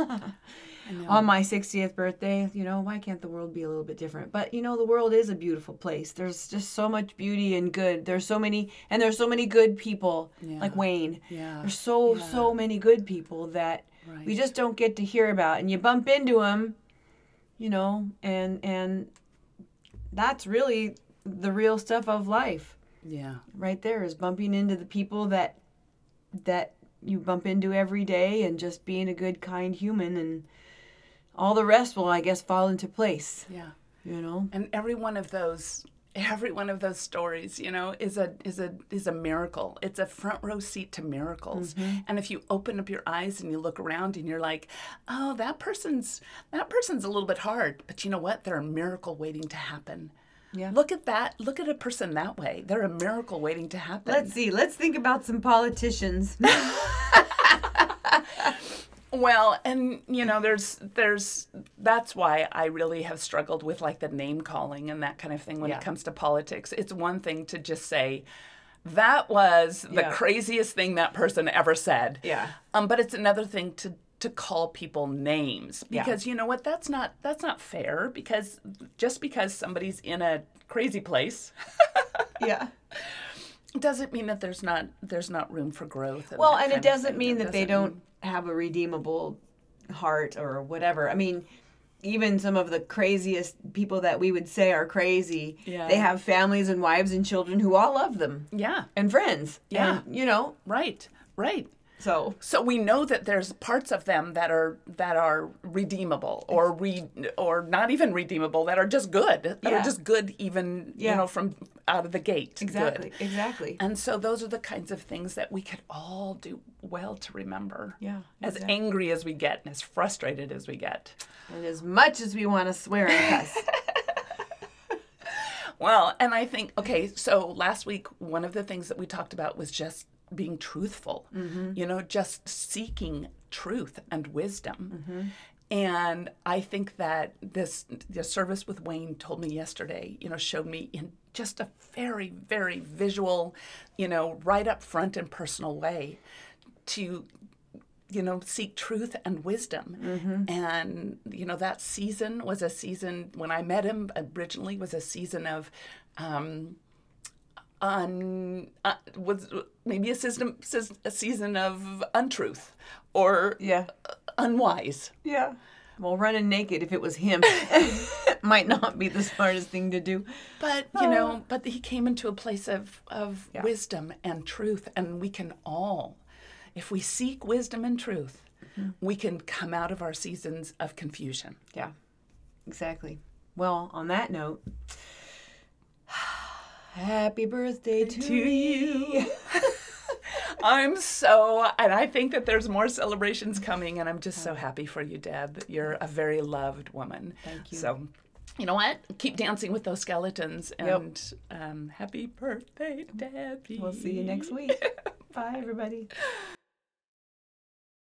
[SPEAKER 1] On my 60th birthday, you know, why can't the world be a little bit different? But, you know, the world is a beautiful place. There's just so much beauty and good. There's so many, and there's so many good people like Wayne.
[SPEAKER 2] Yeah.
[SPEAKER 1] There's so, so many good people that we just don't get to hear about. And you bump into them, you know, and, and that's really the real stuff of life
[SPEAKER 2] yeah.
[SPEAKER 1] Right there is bumping into the people that that you bump into every day and just being a good kind human and all the rest will i guess fall into place.
[SPEAKER 2] Yeah.
[SPEAKER 1] You know?
[SPEAKER 2] And every one of those [laughs] every one of those stories you know is a is a is a miracle. It's a front row seat to miracles. Mm-hmm. And if you open up your eyes and you look around and you're like oh that person's that person's a little bit hard. But you know what? They're a miracle waiting to happen
[SPEAKER 1] Yeah.
[SPEAKER 2] look at that look at a person that way they're a miracle waiting to happen
[SPEAKER 1] let's see let's think about some politicians [laughs]
[SPEAKER 2] Well, and you know, there's there's that's why I really have struggled with like the name calling and that kind of thing when
[SPEAKER 1] Yeah.
[SPEAKER 2] it comes to politics. It's one thing to just say that was the
[SPEAKER 1] Yeah.
[SPEAKER 2] craziest thing that person ever said.
[SPEAKER 1] Yeah.
[SPEAKER 2] Um, but it's another thing to to call people names
[SPEAKER 1] Yeah.
[SPEAKER 2] because you know what that's not that's not fair because just because somebody's in a crazy place [laughs]
[SPEAKER 1] yeah
[SPEAKER 2] doesn't mean that there's not there's not room for growth.
[SPEAKER 1] well and it doesn't mean that they
[SPEAKER 2] doesn't
[SPEAKER 1] don't have a redeemable heart or whatever i mean even some of the craziest people that we would say are crazy
[SPEAKER 2] Yeah.
[SPEAKER 1] they have families and wives and children who all love them
[SPEAKER 2] Yeah,
[SPEAKER 1] and friends
[SPEAKER 2] Yeah.
[SPEAKER 1] and, you know
[SPEAKER 2] right, right.
[SPEAKER 1] So
[SPEAKER 2] So we know that there's parts of them that are that are redeemable or re or not even redeemable that are just good that
[SPEAKER 1] Yeah.
[SPEAKER 2] are just good even
[SPEAKER 1] Yeah.
[SPEAKER 2] you know from out of the gate good.
[SPEAKER 1] exactly exactly
[SPEAKER 2] And so those are the kinds of things that we could all do well to remember.
[SPEAKER 1] Yeah,
[SPEAKER 2] As angry as we get and as frustrated as we get.
[SPEAKER 1] And as much as we want to swear and cuss. [laughs] [laughs]
[SPEAKER 2] Well, and I think okay, so last week one of the things that we talked about was just being truthful. Mm-hmm. You know, just seeking truth and wisdom. Mm-hmm. And I think that this the service with Wayne told me yesterday, you know, showed me in just a very very visual, you know, right up front and personal way to you know seek truth and wisdom mm-hmm. and you know that season was a season when i met him originally was a season of um un, uh, was maybe a season a season of untruth or
[SPEAKER 1] yeah.
[SPEAKER 2] Uh, unwise
[SPEAKER 1] Yeah. Well, running naked, if it was him, [laughs] [laughs] might not be the smartest thing to do.
[SPEAKER 2] but you know ah. but he came into a place of of
[SPEAKER 1] Yeah.
[SPEAKER 2] wisdom and truth and we can all if we seek wisdom and truth mm-hmm. we can come out of our seasons of confusion
[SPEAKER 1] Yeah. Exactly. Well, on that note, happy birthday to,
[SPEAKER 2] To you. [laughs] I'm so, and I think that there's more celebrations coming, and I'm just so happy for you, Deb. You're a very loved woman.
[SPEAKER 1] Thank you.
[SPEAKER 2] So, you know what? Keep dancing with those skeletons,
[SPEAKER 1] Yep.
[SPEAKER 2] and um, happy birthday, Debbie.
[SPEAKER 1] We'll see you next week. [laughs] Bye, everybody.